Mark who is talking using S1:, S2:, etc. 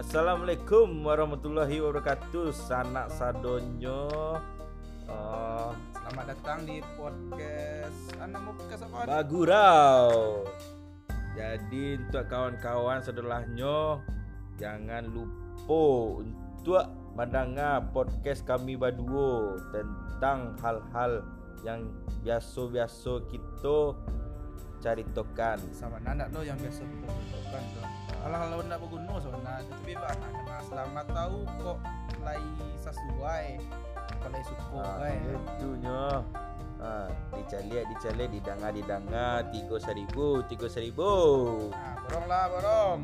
S1: Assalamualaikum warahmatullahi wabarakatuh Sanak sadonyo uh,
S2: Selamat datang di podcast Anak mau podcast apa?
S1: Bagurau Jadi untuk kawan-kawan sedolahnya Jangan lupa untuk mendengar podcast kami berdua Tentang hal-hal yang biasa-biasa kita ceritakan
S2: Sama anak lo yang biasa kita lakukan tuh. Alah kalau nak berguna soalnya tapi kena selamat tahu kok lai sesuai kalau suka
S1: Ah,
S2: kan.
S1: itunya. Ah, dicari dicari didengar didengar tiga seribu tiga seribu.
S2: Nah, borong lah borong.